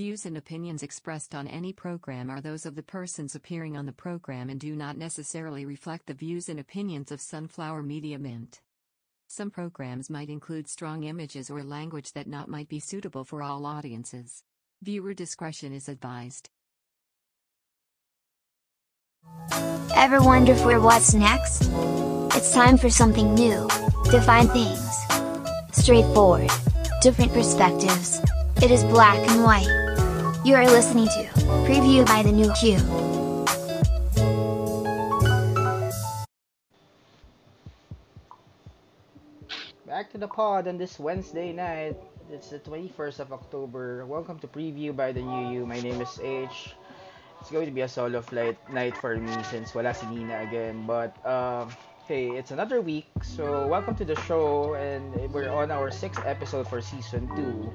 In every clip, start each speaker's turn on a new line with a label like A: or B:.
A: Views and opinions expressed on any program are those of the persons appearing on the program and do not necessarily reflect the views and opinions of Sunflower Media Mint. Some programs might include strong images or language that not might be suitable for all audiences. Viewer discretion is advised.
B: Ever wonder for what's next? It's time for something new. Define things. Straightforward. Different perspectives. It is black and white. You are listening to Preview by the New Q.
C: Back to the pod on this Wednesday night. It's the 21st of October. Welcome to Preview by the New You. My name is H. It's going to be a solo flight night for me since wala si Nina again. But, um, hey, it's another week. So, welcome to the show. And we're on our sixth episode for season 2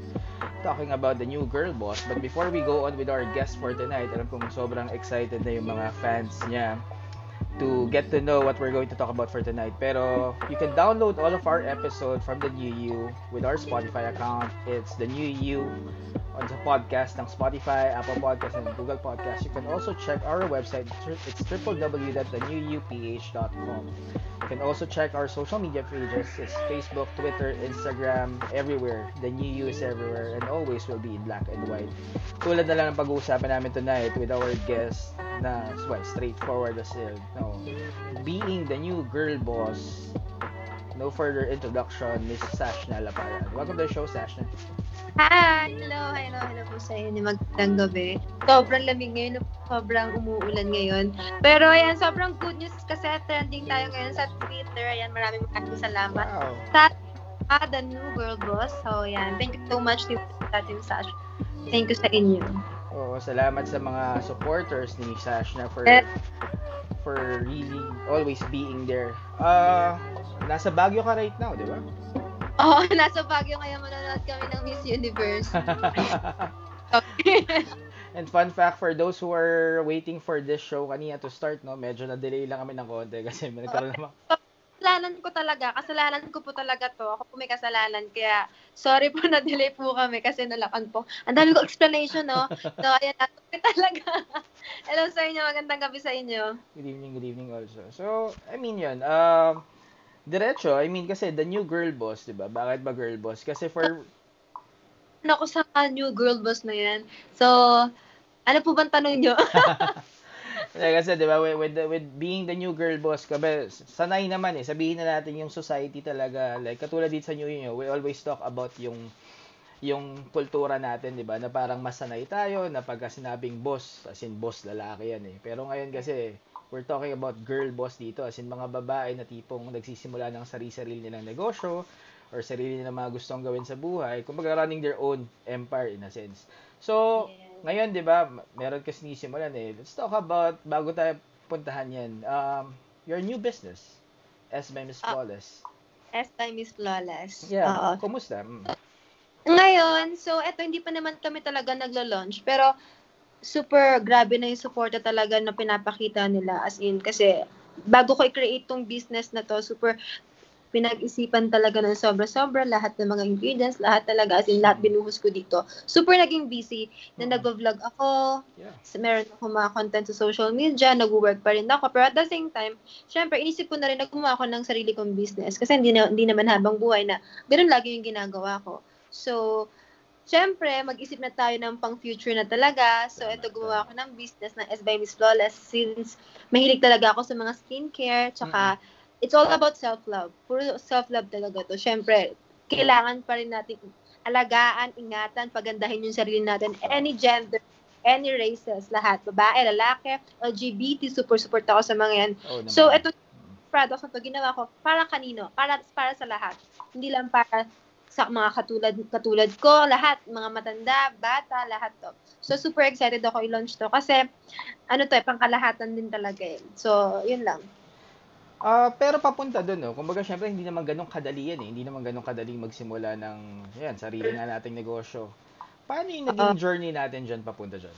C: talking about the new girl boss. But before we go on with our guest for tonight, alam kong sobrang excited na yung mga fans niya to get to know what we're going to talk about for tonight. Pero you can download all of our episodes from the New You with our Spotify account. It's the New You on the podcast ng Spotify, Apple Podcast, and Google Podcast. You can also check our website. It's www.thenewuph.com. You can also check our social media pages. It's Facebook, Twitter, Instagram, everywhere. The New You is everywhere and always will be in black and white. Tulad na lang ng pag-uusapan namin tonight with our guest na well, straightforward as in, no, being the new girl boss. No further introduction, Miss Sashna Laparan. Welcome to the show, Sashna.
D: Hi! Hello, hello, hello po sa inyo. Magandang gabi. Sobrang lamig ngayon, sobrang umuulan ngayon. Pero ayan, sobrang good news kasi trending tayo ngayon sa Twitter. Ayan, maraming maraming salamat.
C: Wow.
D: Sa ah, the new girl boss. So, ayan. Thank you so much to Team Sash. Thank you sa inyo.
C: Oo, salamat sa mga supporters ni Sashna for
D: Eh.
C: For really always being there. Uh, nasa Baguio ka right now, di ba?
D: Oo, nasa Baguio ngayon manonood kami ng Miss Universe. Okay.
C: And fun fact for those who are waiting for this show kanina to start, no, medyo na-delay lang kami ng konti kasi may nagkaroon naman.
D: Kasalanan ko talaga. Kasalanan ko po talaga to. Ako po may kasalanan. Kaya, sorry po na delay po kami kasi nalakan po. Ang dami ko explanation, no? So, ayan, natuloy talaga. Hello sa inyo. Magandang gabi sa inyo.
C: Good evening, good evening also. So, I mean yun, um, diretso, I mean kasi the new girl boss, di ba? Bakit ba girl boss? Kasi for,
D: Ano ko sa new girl boss na yan. So, ano po bang tanong nyo?
C: Yeah, kasi 'di ba with, with with being the new girl boss kabe sanay naman eh. Sabihin na natin yung society talaga. Like katulad dito sa New Year we always talk about yung yung kultura natin 'di ba na parang mas sanay tayo na pagka sinabing boss as in boss lalaki yan eh. Pero ngayon kasi we're talking about girl boss dito. As in mga babae na tipong nagsisimula ng sarili-sarili nilang negosyo or sarili nilang mga gustong gawin sa buhay. Kumbaga running their own empire in a sense. So ngayon, di ba, meron kasi nisimulan eh. Let's talk about, bago tayo puntahan yan, um, your new business, as by Miss
D: Ah.
C: Flawless.
D: S by Miss Flawless.
C: Yeah,
D: Oo.
C: kumusta? Mm.
D: Ngayon, so eto hindi pa naman kami talaga naglo-launch pero super grabe na yung suporta talaga na pinapakita nila as in kasi bago ko i-create tong business na to, super pinag-isipan talaga ng sobra-sobra lahat ng mga ingredients, lahat talaga as in lahat binuhos ko dito. Super naging busy na
C: Mhm.
D: nag-vlog ako,
C: Yeah.
D: Meron ako mga content sa social media, nag-work pa rin ako. Pero at the same time, syempre, inisip ko na rin na gumawa ako ng sarili kong business. Kasi hindi, na, hindi naman habang buhay na ganun lagi yung ginagawa ko. So, syempre, mag-isip na tayo ng pang-future na talaga. So, ito gumawa ako ng business ng S by Miss Flawless since mahilig talaga ako sa mga skincare. Tsaka, it's all about self-love. Puro self-love talaga to. Syempre, kailangan pa rin natin alagaan, ingatan, pagandahin yung sarili natin. Any gender, any races, lahat. Babae, lalaki, LGBT, super support ako sa mga yan.
C: Oo naman.
D: So, ito products na to ginawa ko para kanino? Para para sa lahat. Hindi lang para sa mga katulad katulad ko, lahat, mga matanda, bata, lahat to. So, super excited ako i-launch to kasi ano to, eh, pangkalahatan din talaga eh. So, yun lang.
C: Ah, pero papunta doon, no? Kumbaga, syempre, hindi naman ganun kadali yan, eh. Hindi naman ganun kadaling magsimula ng, yan, sarili nga nating negosyo. Paano yung naging journey natin dyan papunta dyan?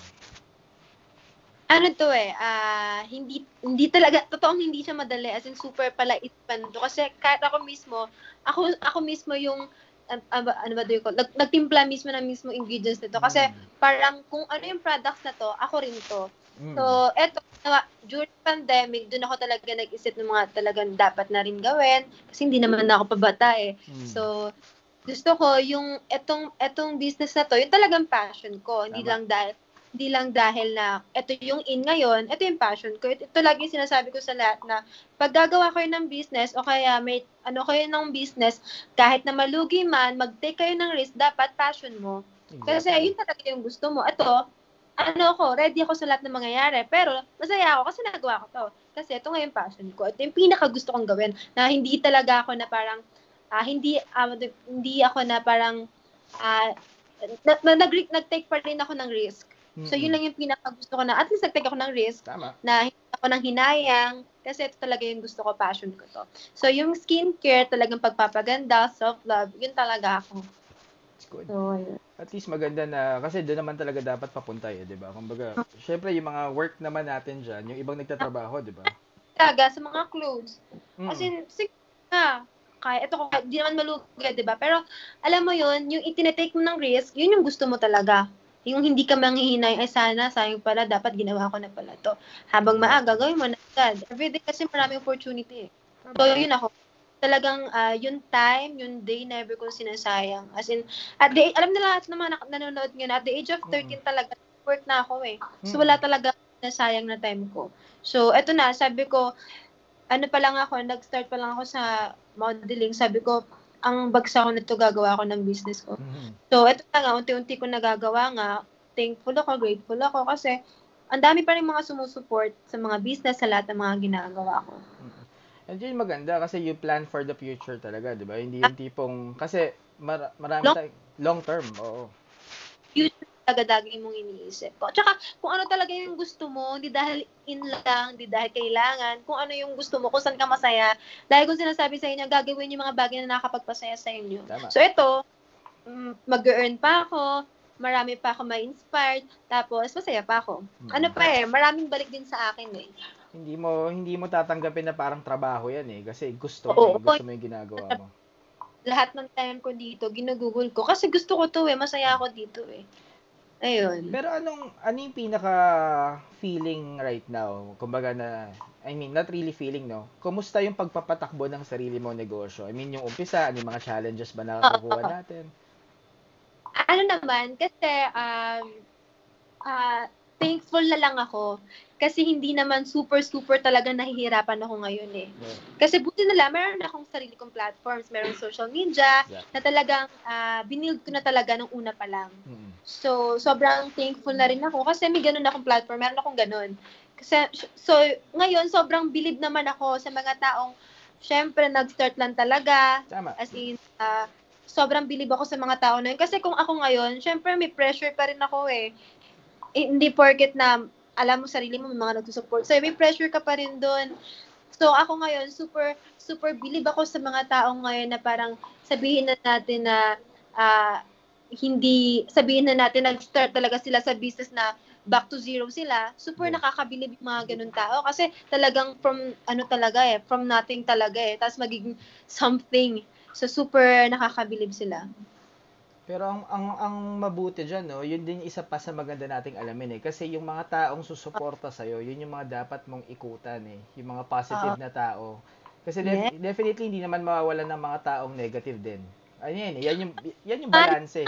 D: ano to eh, ah, hindi, hindi talaga, totoong hindi siya madali, as in super pala ispan to. Kasi kahit ako mismo, ako, ako mismo yung ano ba, ano ba do call, nag, nagtimpla mismo ng mismo ingredients nito. Kasi
C: Mm.
D: parang kung ano yung products na to, ako rin to.
C: Mm.
D: So, eto, during pandemic, doon ako talaga nag-isip ng mga talagang dapat na rin gawin. Kasi hindi naman ako pabata eh.
C: Mm.
D: So, gusto ko yung etong etong business na to, yung talagang passion ko, hindi
C: Tama.
D: lang dahil hindi lang dahil na ito yung in ngayon, ito yung passion ko. Ito, ito lagi sinasabi ko sa lahat na pag gagawa kayo ng business o kaya may ano kayo ng business, kahit na malugi man, mag-take kayo ng risk, dapat passion mo. Kasi
C: Exactly.
D: yun talaga yung gusto mo. Ito, ano ako, ready ako sa lahat ng mangyayari. Pero, masaya ako kasi nagawa ko to. Kasi ito nga yung passion ko. Ito yung pinaka gusto kong gawin. Na hindi talaga ako na parang, ah, hindi, ah, hindi ako na parang, ah, na, na, nag, nag-take pa rin ako ng risk. So,
C: Mm-mm.
D: yun lang yung pinaka gusto ko na, at least nag-take ako ng risk
C: Tama.
D: na hindi ako nang hinayang kasi ito talaga yung gusto ko, passion ko to. So, yung skincare, talagang pagpapaganda, self-love, yun talaga ako.
C: Good.
D: So, yun.
C: At least maganda na, kasi doon naman talaga dapat papunta eh, di ba? Kumbaga, syempre yung mga work naman natin dyan, yung ibang nagtatrabaho, di ba?
D: Talaga, sa mga clothes,
C: Mm.
D: As in, sige na. Kaya, ito ko, di naman malugay, di ba? Pero, alam mo yun, yung itinetake mo ng risk, yun yung gusto mo talaga. Yung hindi ka manghihinay, ay sana, sayang pala, dapat ginawa ko na pala to. Habang maaga, gawin mo na agad. Everyday kasi maraming opportunity. eh. So, yun ako. Talagang, ah, yung time, yung day, never ko sinasayang. As in, at the, alam na lahat naman nanonood ngayon, at the age of 13 talaga, work na ako eh. So,
C: Mm.
D: wala talaga nasayang na time ko. So, eto na, sabi ko, ano pa lang ako, nag-start pa lang ako sa modeling. Sabi ko, ang bagsak ko nito, gagawa ako ng business ko.
C: Mhm.
D: So, eto na nga, unti-unti ko nagagawa nga. Thankful ako, grateful ako kasi ang dami pa rin mga sumusuport sa mga business, sa lahat ng mga ginagawa ko.
C: And yun maganda kasi you plan for the future talaga, di ba? Hindi yung tipong, kasi mar- marami
D: Long-
C: tayong long term, oo.
D: Future talaga dagi mong iniisip ko. Tsaka, kung ano talaga yung gusto mo, hindi dahil in lang, hindi dahil kailangan, kung ano yung gusto mo, kung saan ka masaya. Dahil kung sinasabi sa inyo, gagawin yung mga bagay na nakakapagpasaya sa inyo.
C: Tama.
D: So ito, mm, mag-earn pa ako, marami pa ako ma-inspired, tapos masaya pa ako.
C: Mm.
D: Ano pa eh, maraming balik din sa akin eh.
C: Hindi mo hindi mo tatanggapin na parang trabaho yan eh kasi gusto mo,
D: Oo.
C: eh, gusto mo yung ginagawa mo.
D: Lahat ng time ko dito, ginugugol ko. Kasi gusto ko to eh, masaya ako dito eh. Ayun.
C: Pero anong ano yung pinaka feeling right now? Kumbaga na I mean, not really feeling, no? Kumusta yung pagpapatakbo ng sarili mo negosyo? I mean, yung umpisa, ano yung mga challenges ba na nakukuha
D: Oo.
C: natin?
D: ano naman, kasi um, ah, thankful na lang ako. Kasi hindi naman super, super talaga nahihirapan ako ngayon eh.
C: Yeah.
D: Kasi buti na lang, meron akong sarili kong platforms, meron social media,
C: Yeah.
D: na talagang uh, binild ko na talaga nung una pa lang.
C: Mm.
D: So, sobrang thankful na rin ako kasi may ganun akong platform, meron akong ganun. Kasi, so, ngayon, sobrang bilib naman ako sa mga taong, syempre, nag-start lang talaga,
C: Tama.
D: As in, ah, sobrang bilib ako sa mga tao na yun. Kasi kung ako ngayon, syempre may pressure pa rin ako eh. Eh, Hindi porket na alam mo sarili mo, may mga nagsusupport. So, may pressure ka pa rin doon. So, ako ngayon, super, super bilib ako sa mga taong ngayon na parang sabihin na natin na ah, hindi, sabihin na natin nag-start talaga sila sa business na back to zero sila. Super
C: Yeah.
D: nakakabilib yung mga ganun tao. Kasi talagang from, ano talaga eh, from nothing talaga eh. Tapos magiging something. So, super nakakabilib sila.
C: Pero ang, ang, ang mabuti dyan, no, yun din isa pa sa maganda nating alamin eh. Kasi yung mga taong susuporta sa'yo, yun yung mga dapat mong ikutan eh. Yung mga positive na tao. Kasi def- definitely hindi naman mawawalan ng mga taong negative din. Ano yan eh, yan yung, yan yung balance eh.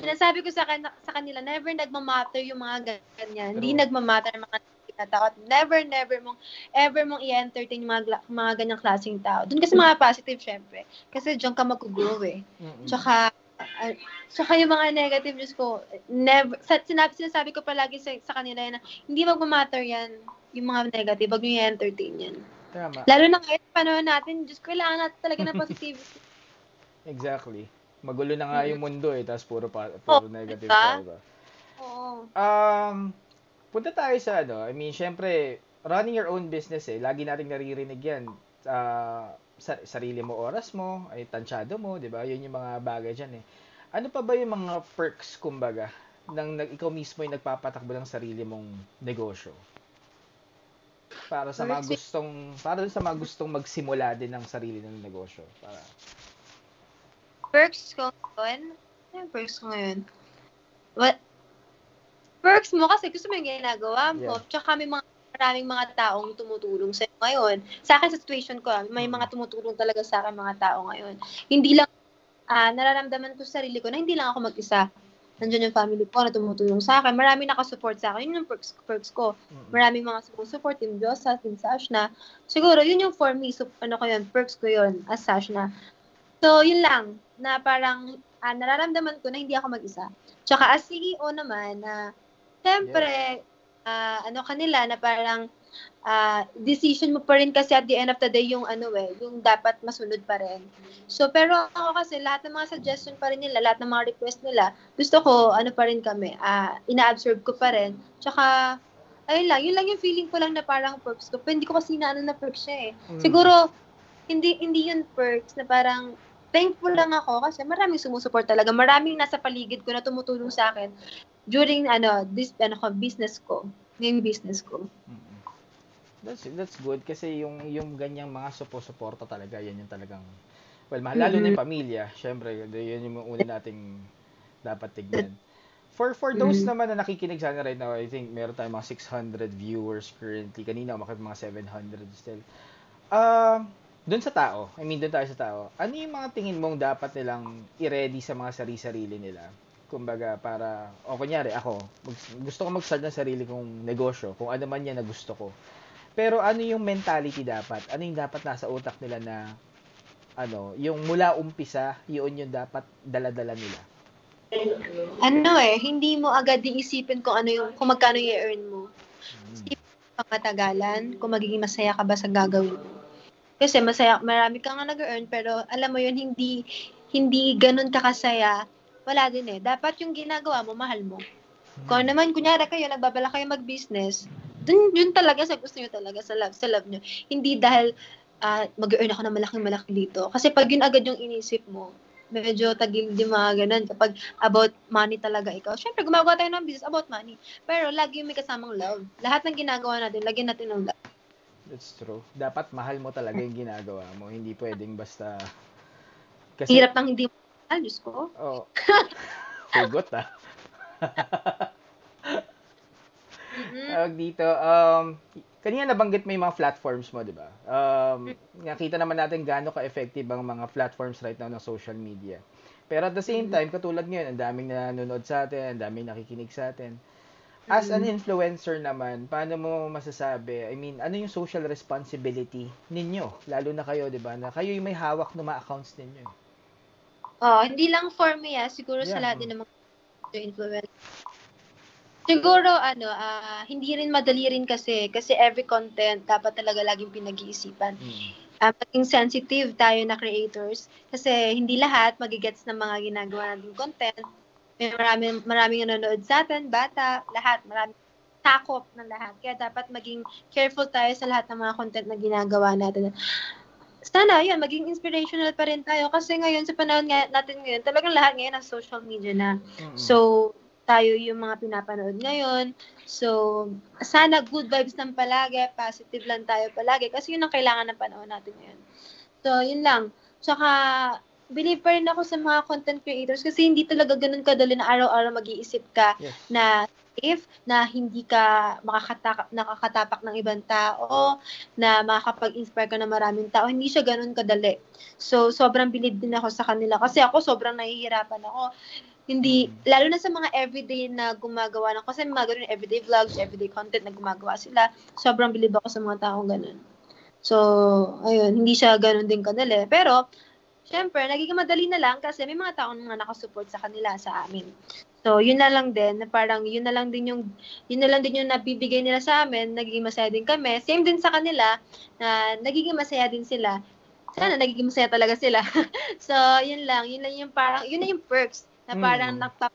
D: Sinasabi ko sa, kan- sa kanila, never nagmamatter yung mga ganyan. Hindi
C: True.
D: nagmamatter yung mga tao. At never, never mong, ever mong i-entertain yung mga, mga ganyang klaseng tao. Doon kasi mga positive, syempre. Kasi diyan ka mag-grow eh.
C: Mm-mm.
D: Tsaka, ah, tsaka yung mga negative news ko, never, sa, sinabi, sinasabi ko palagi sa, sa kanila na hindi magmamatter yan, yung mga negative, wag nyo i-entertain yan.
C: Tama.
D: Lalo na ngayon, panahon natin, Diyos, kailangan natin talaga ng positivity.
C: Exactly. Magulo na nga yung mundo eh, tapos puro, pa,
D: Oh,
C: puro negative
D: diba?
C: diba?
D: Oo.
C: Um, punta tayo sa ano, I mean, syempre, running your own business eh, lagi nating naririnig yan. Ah, sa, sarili mo oras mo, ay tansyado mo, di ba? Yun yung mga bagay dyan eh. Ano pa ba yung mga perks, kumbaga, nang nag, ikaw mismo yung nagpapatakbo ng sarili mong negosyo? Para sa mga gustong, para sa mga gustong magsimula din ng sarili ng negosyo. Para,
D: perks ko ngayon, ano yung perks ko ngayon? What? Perks mo kasi gusto mo yung ginagawa mo.
C: Yeah.
D: Tsaka may mga maraming mga taong tumutulong sa ngayon. Sa akin, sa situation ko, ah, may
C: Mm.
D: mga tumutulong talaga sa akin mga tao ngayon. Hindi lang, ah nararamdaman ko sa sarili ko na hindi lang ako mag-isa. Nandiyan yung family ko na tumutulong sa akin. Marami nakasupport sa akin. Yun yung perks, perks ko.
C: Mm.
D: Maraming mga support, Team Diyosa, Team Sashna. Siguro, yun yung for me, so, ano ko yun, perks ko yun as Sashna. So, yun lang, na parang ah, nararamdaman ko na hindi ako mag-isa. Tsaka as CEO naman, na siyempre, ah, ano kanila, na parang ah, decision mo pa rin kasi at the end of the day yung ano eh, yung dapat masunod pa rin. So, pero ako kasi lahat ng mga suggestion pa rin nila, lahat ng mga request nila, gusto ko, ano pa rin kami, ah, ina-absorb ko pa rin. Tsaka, ayun lang, yun lang yung feeling ko lang na parang perks ko. Pero hindi ko kasi inaano na perks siya eh.
C: Mm.
D: Siguro, hindi hindi yun perks na parang thankful lang ako kasi maraming sumusuport talaga. Maraming nasa paligid ko na tumutulong sa akin during ano, this ano ko, business ko. Yung business ko.
C: Mm-mm. That's that's good kasi yung yung ganyang mga supo-suporta talaga, yan yung talagang well, mahal, lalo na yung pamilya. Syempre, yun yung una nating dapat tignan. For for those
D: Mhm.
C: naman na nakikinig sana right now, I think meron tayong mga 600 viewers currently. Kanina umakit mga 700 still. Ah, doon sa tao, I mean doon tayo sa tao. Ano yung mga tingin mong dapat nilang i-ready sa mga sari-sarili nila? Kumbaga para o kunyari ako, mag- gusto ko mag-start ng sarili kong negosyo, kung ano man yan na gusto ko. Pero ano yung mentality dapat? Ano yung dapat nasa utak nila na ano, yung mula umpisa, yun yung dapat dala-dala nila.
D: Ano eh, hindi mo agad iisipin kung ano yung kung magkano mo. Isipin mo pangatagalan, kung magiging masaya ka ba sa gagawin mo. Kasi masaya, marami kang nag-earn, pero alam mo yun, hindi, hindi ganun kakasaya. Wala din eh. Dapat yung ginagawa mo, mahal mo. Kung ano naman, kunyari kayo, nagbabala kayo mag-business, dun, yun talaga sa gusto nyo talaga, sa love, sa love nyo. Hindi dahil ah, mag-earn ako ng malaking malaki dito. Kasi pag yun agad yung inisip mo, medyo tagil din mga ganun. Kapag about money talaga ikaw. Siyempre, gumagawa tayo ng business about money. Pero lagi yung may kasamang love. Lahat ng ginagawa natin, lagyan natin ng love.
C: That's true. Dapat mahal mo talaga yung ginagawa mo. Hindi pwedeng basta...
D: Hirap ng hindi mo mahal, Diyos ko.
C: Oh. Hugot ah.
D: Mm-mm.
C: Tawag dito, um, kanina nabanggit mo yung mga platforms mo, di ba? Um, nakita naman natin gaano ka-effective ang mga platforms right now ng social media. Pero at the same time, katulad ngayon, ang daming nanonood sa atin, ang daming nakikinig sa atin. As an influencer naman, paano mo masasabi, I mean, ano yung social responsibility ninyo? Lalo na kayo, di ba? Na kayo yung may hawak ng mga accounts ninyo.
D: Oh, hindi lang for me ah, siguro sa
C: Yeah.
D: lahat din ng mga influencer. Siguro ano, ah, hindi rin madali rin kasi kasi every content dapat talaga laging pinag-iisipan.
C: Mm.
D: Ah, maging sensitive tayo na creators kasi hindi lahat magigets ng mga ginagawa nating content. May maraming maraming nanonood sa atin, bata, lahat, maraming takop ng lahat. Kaya dapat maging careful tayo sa lahat ng mga content na ginagawa natin. Sana, yun, maging inspirational pa rin tayo. Kasi ngayon, sa panahon nga natin ngayon, talagang lahat ngayon ng social media na.
C: Mm-mm.
D: So, tayo yung mga pinapanood ngayon. So, sana good vibes lang palagi, positive lang tayo palagi. Kasi yun ang kailangan ng panahon natin ngayon. So, yun lang. Tsaka, believe pa rin ako sa mga content creators kasi hindi talaga ganun kadali na araw-araw mag-iisip ka
C: Yes.
D: na safe, na hindi ka makakatapak, nakakatapak ng ibang tao, na makakapag-inspire ka ng maraming tao. Hindi siya ganun kadali. So, sobrang bilib din ako sa kanila. Kasi ako, sobrang nahihirapan ako. Hindi, lalo na sa mga everyday na gumagawa ng, kasi mga ganun, everyday vlogs, everyday content na gumagawa sila, sobrang bilib ako sa mga taong ganun. So, ayun, hindi siya ganun din kadali. Pero, syempre, nagiging madali na lang kasi may mga taong mga nakasupport sa kanila, sa amin. So, yun na lang din, na parang yun na lang din yung, yun na lang din yung nabibigay nila sa amin, nagiging masaya din kami. Same din sa kanila, na nagiging masaya din sila. Sana nagiging masaya talaga sila. so, yun lang, yun lang yung parang, yun na yung perks, na parang
C: Mm.
D: nagpap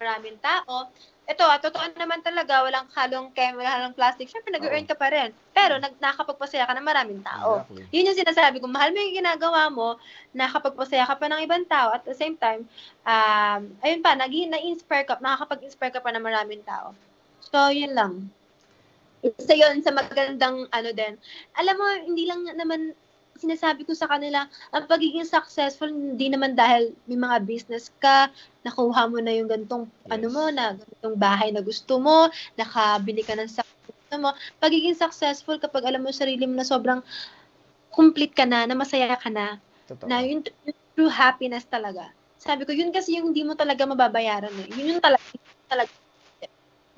D: maraming tao. Ito, ah, totoo naman talaga, walang halong chem, walang halong plastic. Syempre, nag-earn ka pa rin. Pero, nag nakakapagpasaya ka ng maraming tao.
C: Exactly.
D: Yun yung sinasabi ko, mahal mo yung ginagawa mo, nakakapagpasaya ka pa ng ibang tao, at the same time, um, ayun pa, naging na-inspire ka, nakakapag-inspire ka pa ng maraming tao. So, yun lang. Isa yun sa magandang, ano din. Alam mo, hindi lang naman sinasabi ko sa kanila, ang pagiging successful, hindi naman dahil may mga business ka, nakuha mo na yung gantong,
C: Yes.
D: ano mo, na gantong bahay na gusto mo, nakabili ka ng sa gusto mo. Pagiging successful kapag alam mo yung sarili mo na sobrang complete ka na, na masaya ka na,
C: Totoo.
D: na yung, yung true happiness talaga. Sabi ko, yun kasi yung hindi mo talaga mababayaran eh. Yun yung talaga, yun talaga.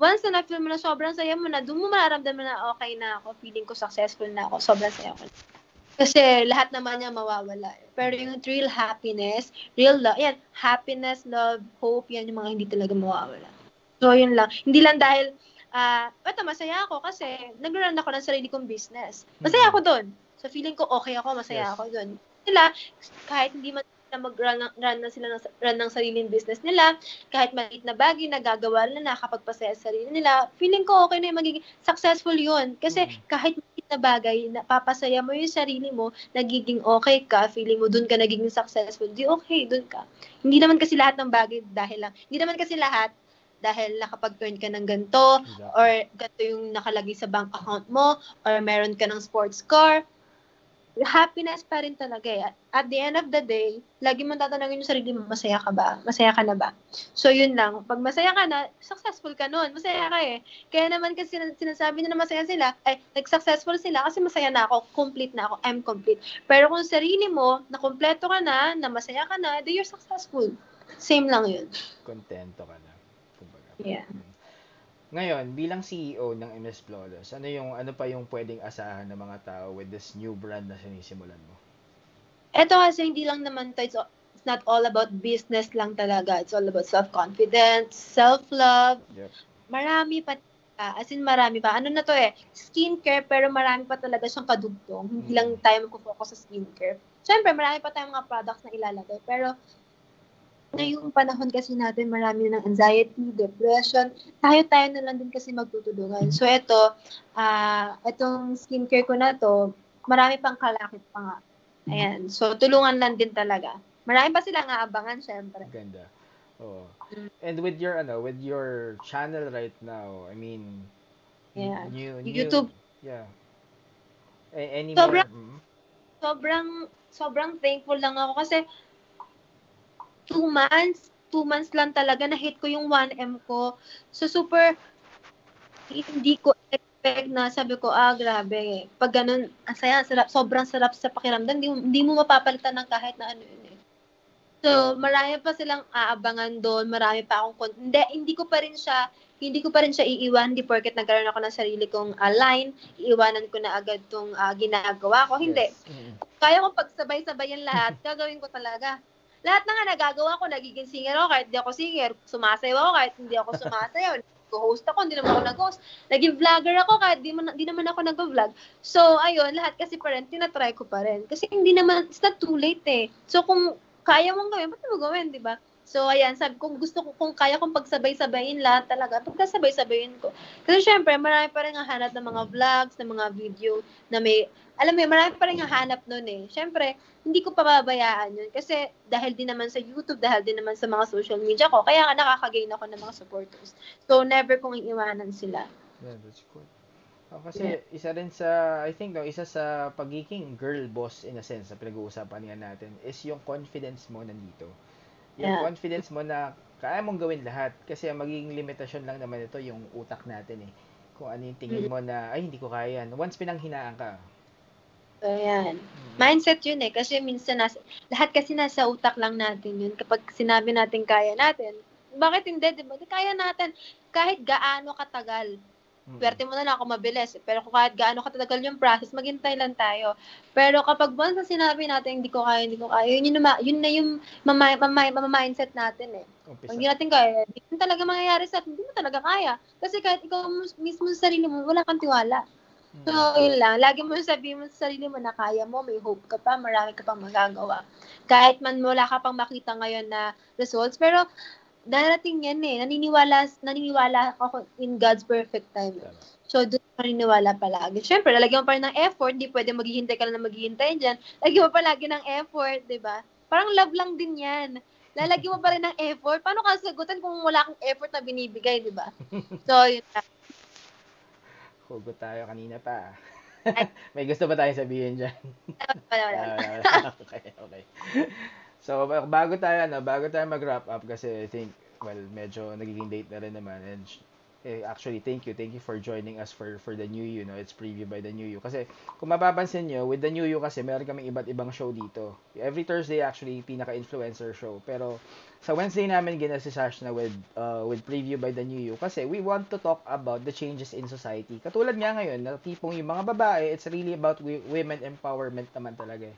D: Once na na-feel mo na sobrang saya mo na, doon mo mararamdaman na okay na ako, feeling ko successful na ako, sobrang saya ko na. Kasi lahat naman niya mawawala. eh. Pero yung real happiness, real love, yan, happiness, love, hope, yan yung mga hindi talaga mawawala. So, yun lang. Hindi lang dahil, ah, eto, masaya ako kasi nag-run ako ng sarili kong business. Masaya ako doon. So, feeling ko okay ako, masaya
C: Yes.
D: ako doon. Sila, kahit hindi man sila mag-run run na sila ng, run ng sariling business nila, kahit maliit na bagay na gagawa nila, nakakapagpasaya sa sarili nila, feeling ko okay na yung magiging successful yun. Kasi
C: Mm.
D: kahit maliit na bagay, napapasaya mo yung sarili mo, nagiging okay ka, feeling mo dun ka nagiging successful, di okay, dun ka. Hindi naman kasi lahat ng bagay dahil lang, hindi naman kasi lahat dahil nakapag-earn ka ng ganito, or ganito yung nakalagay sa bank account mo, or meron ka ng sports car, happiness pa rin talaga eh. At, the end of the day, lagi mo tatanungin yung sarili mo, masaya ka ba? Masaya ka na ba? So, yun lang. Pag masaya ka na, successful ka nun. Masaya ka eh. Kaya naman kasi sin- sinasabi na na masaya sila, ay, nag-successful sila kasi masaya na ako, complete na ako, I'm complete. Pero kung sarili mo, na kompleto ka na, na masaya ka na, then you're successful. Same lang yun.
C: Kontento ka na. Kumbaga.
D: Yeah.
C: Ngayon, bilang CEO ng MS Flawless, ano yung ano pa yung pwedeng asahan ng mga tao with this new brand na sinisimulan mo?
D: Ito kasi hindi lang naman to, it's, it's not all about business lang talaga. It's all about self-confidence, self-love,
C: Yep.
D: marami pa ah, as in marami pa. Ano na to eh, skincare pero marami pa talaga siyang kadugtong. Hindi
C: Mm.
D: lang tayo magpo-focus sa skincare. Siyempre, marami pa tayong mga products na ilalagay. Pero ngayong panahon kasi natin marami ng anxiety, depression. Tayo-tayo na lang din kasi magtutulungan. So ito, ah itong skincare ko na to, marami pang kalakit pa nga. Ayan. So tulungan lang din talaga. Marami pa silang aabangan, syempre.
C: Ganda. Oo.
D: Mm.
C: And with your ano, with your channel right now, I mean,
D: Yeah.
C: new, new
D: YouTube.
C: Yeah. A- any
D: Sobrang-
C: more? Mhm.
D: sobrang sobrang thankful lang ako kasi two months, two months lang talaga na-hit ko yung 1M ko. So, super, hindi ko expect na sabi ko, ah, grabe. Pag ganun, ang saya, sarap, sobrang sarap sa pakiramdam. Hindi, mo- hindi mo mapapalitan ng kahit na ano yun eh. So, marami pa silang aabangan doon, marami pa akong, con- hindi, hindi ko pa rin siya, hindi ko pa rin siya iiwan, hindi porket nagkaroon ako ng sarili kong ah, line, iiwanan ko na agad tong ah, ginagawa ko. Hindi
C: Yes. Mhm.
D: kaya kong pagsabay-sabayan lahat, gagawin ko talaga. Lahat na nga nagagawa ko, nagiging singer ako kahit di ako singer. Sumasayaw ako kahit hindi ako sumasayaw. Nag-host ako, hindi naman ako nag-host. Naging vlogger ako kahit di, man, di naman ako nag-vlog. So, ayun, lahat kasi pa rin, tinatry ko pa rin. Kasi hindi naman, it's not too late eh. So, kung kaya mong gawin, ba't mo gawin, di ba? So, ayan, sabi ko, gusto ko, kung kaya kong pagsabay-sabayin lahat talaga, pagkasabay-sabayin ko. Kasi syempre, marami pa rin hahanap ng mga vlogs, ng mga video na may, alam mo marami pa rin hahanap nun eh. Syempre, hindi ko pababayaan yun. Kasi dahil din naman sa YouTube, dahil din naman sa mga social media ko, kaya nga nakakagain ako ng mga supporters. So, never kong iiwanan sila.
C: Yeah, that's good. Oh, kasi isa rin sa, I think, no, isa sa pagiging girl boss in a sense na pinag-uusapan nga natin is yung confidence mo nandito. Yung
D: Yeah.
C: confidence mo na kaya mong gawin lahat. Kasi ang magiging limitasyon lang naman ito yung utak natin eh. Kung ano yung tingin mo na, ay, hindi ko kaya yan. Once pinanghinaan ka.
D: Ayan. Mindset yun eh. Kasi minsan, nasa, lahat kasi nasa utak lang natin yun. Kapag sinabi natin kaya natin, bakit hindi? Diba? Di Kaya natin. Kahit gaano katagal.
C: Mm.
D: Swerte mo na lang ako mabilis. Pero kung kahit gaano katagal yung process, maghintay lang tayo. Pero kapag once na sinabi natin, hindi ko kaya, hindi ko kaya, yun, yun, yun na yung mamay, mamay, mamay-mindset natin eh.
C: Umpisa.
D: Pag hindi natin kaya, hindi mo talaga mangyayari sa atin, hindi mo talaga kaya. Kasi kahit ikaw mismo sa sarili mo, wala kang tiwala.
C: Mm.
D: So, yun lang. Lagi mo sabihin mo sa sarili mo na kaya mo, may hope ka pa, marami ka pang magagawa. Kahit man wala ka pang makita ngayon na results, pero darating yan eh. Naniniwala, naniniwala ako in God's perfect time. So, doon pa rin niwala palagi. Siyempre, lalagyan mo pa rin ng effort. Hindi pwede maghihintay ka lang na maghihintay dyan. Lagyan mo palagi ng effort, di ba? Parang love lang din yan. Lalagyan mo pa rin ng effort. Paano ka sagutan kung wala kang effort na binibigay, di ba? So, yun lang.
C: Hugot tayo kanina pa. May gusto ba tayong sabihin dyan?
D: Wala, wala, wala.
C: Ah, okay, okay. So, ba- bago tayo, ano, bago tayo mag-wrap up, kasi I think, well, medyo nagiging late na rin naman. And eh, actually, thank you. Thank you for joining us for for the New You, no? It's preview by the New You. Kasi, kung mapapansin nyo, with the New You kasi, meron kaming iba't ibang show dito. Every Thursday, actually, pinaka-influencer show. Pero, sa Wednesday namin, ginasisash na with, uh, with preview by the New You. Kasi, we want to talk about the changes in society. Katulad nga ngayon, na tipong yung mga babae, it's really about women empowerment naman talaga eh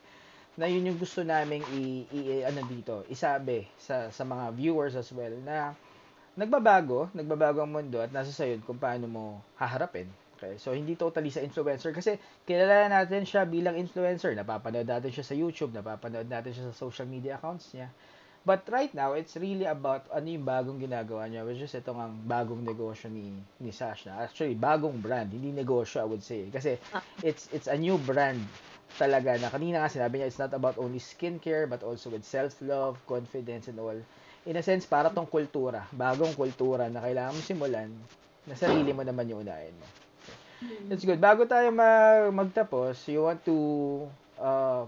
C: na yun yung gusto naming i, i- ano dito, isabi sa sa mga viewers as well na nagbabago, nagbabago ang mundo at nasa sayo kung paano mo haharapin. Okay? So hindi totally sa influencer kasi kilala natin siya bilang influencer. Napapanood natin siya sa YouTube, napapanood natin siya sa social media accounts niya. But right now, it's really about ano yung bagong ginagawa niya, which is itong ang bagong negosyo ni ni Sash na. Actually, bagong brand, hindi negosyo, I would say. Kasi it's it's a new brand talaga na kanina nga sinabi niya, it's not about only skincare, but also with self-love, confidence, and all. In a sense, para tong kultura, bagong kultura na kailangan mo simulan, na sarili mo naman yung unahin mo. That's good. Bago tayo mag magtapos, you want to uh,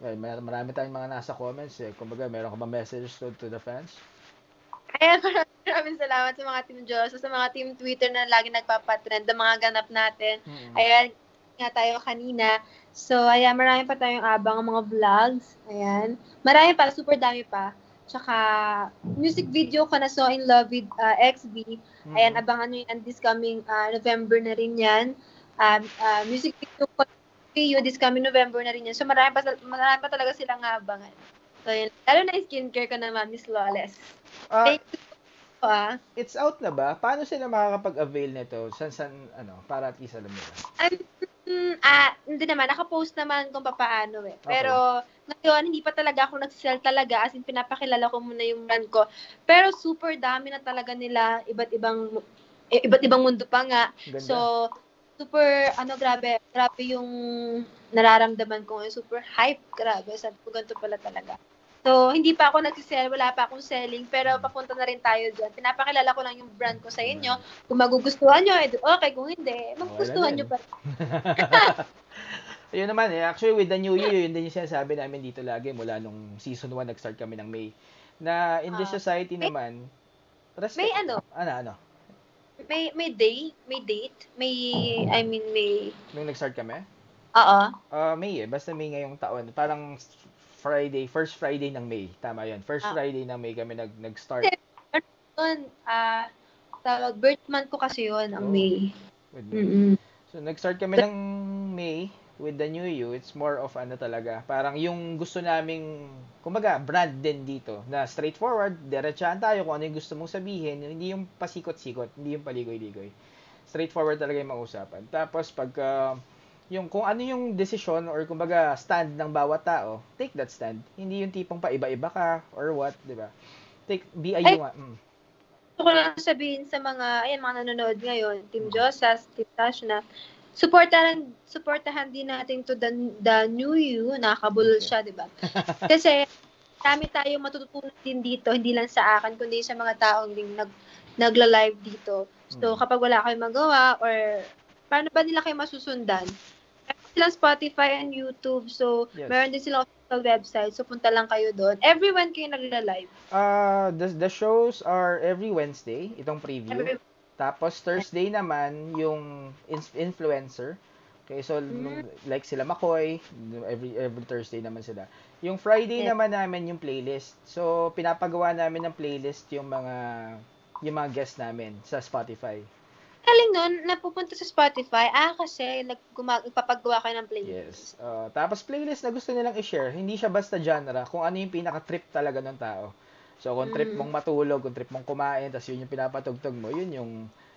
C: well, mar- marami tayong mga nasa comments eh. Kumbaga, meron ka ba messages to, to the fans?
D: Ayan, maraming, maraming salamat sa mga Team Diyos, sa mga Team Twitter na lagi nagpapatrend, ang mga ganap natin.
C: Mm-mm.
D: Ayan, nga tayo kanina. So, ayan, marami pa tayong abang ang mga vlogs. Ayan. Marami pa, super dami pa. Tsaka, music video ko na So In Love with uh, XB. Ayan,
C: Mm-mm.
D: abangan nyo yan this coming uh, November na rin yan. Um, uh, music video ko you this coming November na rin yan. So, marami pa, marami pa talaga silang abangan. So, yun. Lalo na yung skincare ko naman, Miss Lawless.
C: Ah,
D: Thank you ah.
C: it's out na ba? Paano sila makakapag-avail nito? San, san, ano, para at least alam nila.
D: Mm, ah, hindi naman. Nakapost naman kung papaano eh. Pero, ngayon, hindi pa talaga ako nag-sell talaga. As in, pinapakilala ko muna yung brand ko. Pero, super dami na talaga nila. Iba't ibang, iba't ibang mundo pa nga.
C: Ganda.
D: So, super, ano, grabe. Grabe yung nararamdaman ko. Super hype. Grabe. Sabi ko, ganito pala talaga. So, hindi pa ako nagsisell, wala pa akong selling, pero papunta na rin tayo dyan. Pinapakilala ko lang yung brand ko sa inyo. Kung magugustuhan nyo, edi okay. Kung hindi, magugustuhan
C: na
D: nyo
C: din.
D: pa.
C: Ayun naman eh. Actually, with the new year, yun din yung sinasabi namin dito lagi mula nung season 1 nag-start kami ng May. Na in this
D: Ah.
C: society naman, respe-
D: May ano?
C: Ano, ano?
D: May may day, may date, may I mean may
C: Nung nag-start kami?
D: Oo.
C: Ah, May eh. Basta May ngayong taon. Parang Friday, first Friday ng May. Tama yun. First
D: Ah.
C: Friday ng May kami nag, nag-start
D: Yun, ah tawag birth month ko kasi yun ang
C: Oh.
D: May.
C: with May.
D: Mm.
C: So, nag-start kami ng May with the new you. It's more of ano talaga. Parang yung gusto naming, kumbaga, brand din dito. Na straightforward, diretsahan tayo kung ano yung gusto mong sabihin. Hindi yung pasikot-sikot, hindi yung paligoy-ligoy. Straightforward talaga yung mausapan. Tapos, pagka, yung kung ano yung desisyon or kumbaga stand ng bawat tao, take that stand. Hindi yung tipong paiba-iba ka or what, di ba? Take, be a you. Mm.
D: Gusto ko lang sabihin sa mga, ayan, mga nanonood ngayon, Team Josas, Team Tash na, supportahan, supportahan din natin to the, the new you, nakakabulol siya, di ba? Kasi, dami tayong matututunan din dito, hindi lang sa akin, kundi sa mga taong din nag, nagla-live dito. So,
C: Mm.
D: kapag wala kayong magawa, or paano ba nila kayo masusundan? Silang Spotify and YouTube, so,
C: Yes.
D: meron din silang official website, so punta lang kayo doon. Everyone kayo nagla-live.
C: Uh, the, the shows are every Wednesday, itong preview.
D: Every,
C: Tapos Thursday naman yung in- influencer. Okay, so nung- like sila Makoy, every every Thursday naman sila. Yung Friday
D: Yeah.
C: naman namin yung playlist. So pinapagawa namin ng playlist yung mga yung mga guests namin sa Spotify.
D: Galing nun, napupunta sa Spotify, ah, kasi nagpapagawa kayo ng playlist.
C: Yes. Uh, tapos playlist na gusto nilang i-share, hindi siya basta genre, kung ano yung pinaka-trip talaga ng tao. So kung trip
D: Mm.
C: mong matulog, kung trip mong kumain, tapos yun yung pinapatugtog mo, yun yung,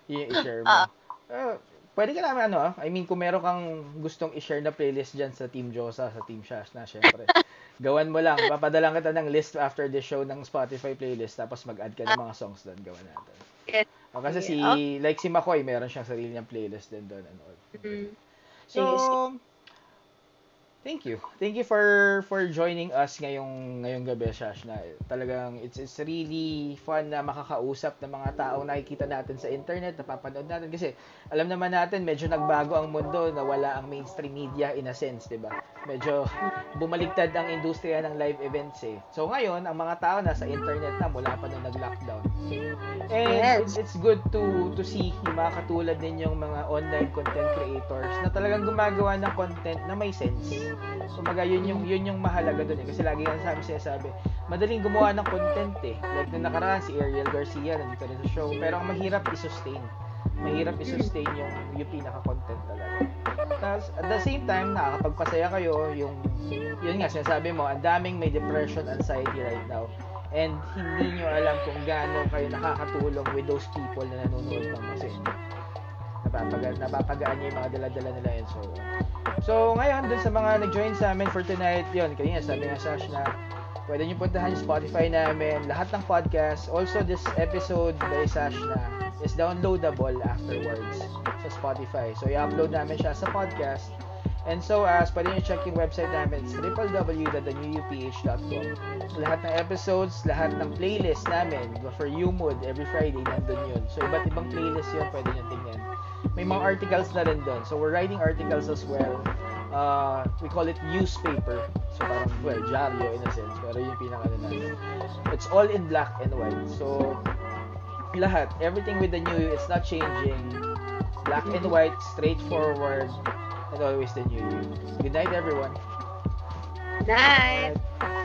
C: yun yung i-share mo. Uh, pwede ka naman ano, I mean kung meron kang gustong i-share na playlist dyan sa Team Josa, sa Team Shash na syempre. gawan mo lang, papadalang kita ng list after the show ng Spotify playlist, tapos mag-add ka ng mga songs doon, gawan natin.
D: Yes.
C: O, kasi si,
D: Yeah.
C: like si McCoy, meron siyang sarili niyang playlist din doon and all.
D: Mm.
C: So. Thank you. Thank you for for joining us ngayong ngayong gabi, Shash. Na talagang it's it's really fun na makakausap ng mga taong nakikita natin sa internet, napapanood natin kasi alam naman natin medyo nagbago ang mundo, na wala ang mainstream media in a sense, 'di ba? Medyo bumaligtad ang industriya ng live events eh. So ngayon, ang mga tao nasa internet na mula pa nung nag-lockdown. And
D: Yes.
C: it's, good to to see yung mga katulad ninyong mga online content creators na talagang gumagawa ng content na may sense. Kumaga yun yung yun yung mahalaga doon eh kasi lagi yan sabi sinasabi, madaling gumawa ng content eh. Like nung nakaraan si Ariel Garcia nandito rin sa show, pero ang mahirap i-sustain. Mahirap i-sustain yung yung pinaka-content talaga. Tapos at the same time nakakapagpasaya kayo yung yun nga sinasabi mo, ang daming may depression, anxiety right now. And hindi nyo alam kung gaano kayo nakakatulong with those people na nanonood ng mga sa inyo. Napapagaan, napapagaan nyo yung mga dala-dala nila and so. So, ngayon, dun sa mga nag-join sa amin for tonight, yun, kanina sabi nga Sash na pwede nyo puntahan yung Spotify namin, lahat ng podcast. Also, this episode by Sash na is downloadable afterwards sa Spotify. So, i-upload namin siya sa podcast. And so, as pwede nyo check yung website namin, it's www.thenewuph.com. Lahat ng episodes, lahat ng playlist namin for YouMood, every Friday, nandun yun. So, iba't ibang playlist yun, pwede nyo tingnan. May mga articles na rin doon. So, we're writing articles as well. Uh, we call it newspaper. So, parang, well, dyaryo in a sense. Pero yung pinaka namin. It's all in black and white. So, lahat, everything with the new, it's not changing. Black and white, straightforward, and always the new you. Good night, everyone.
D: Night!
C: Alright.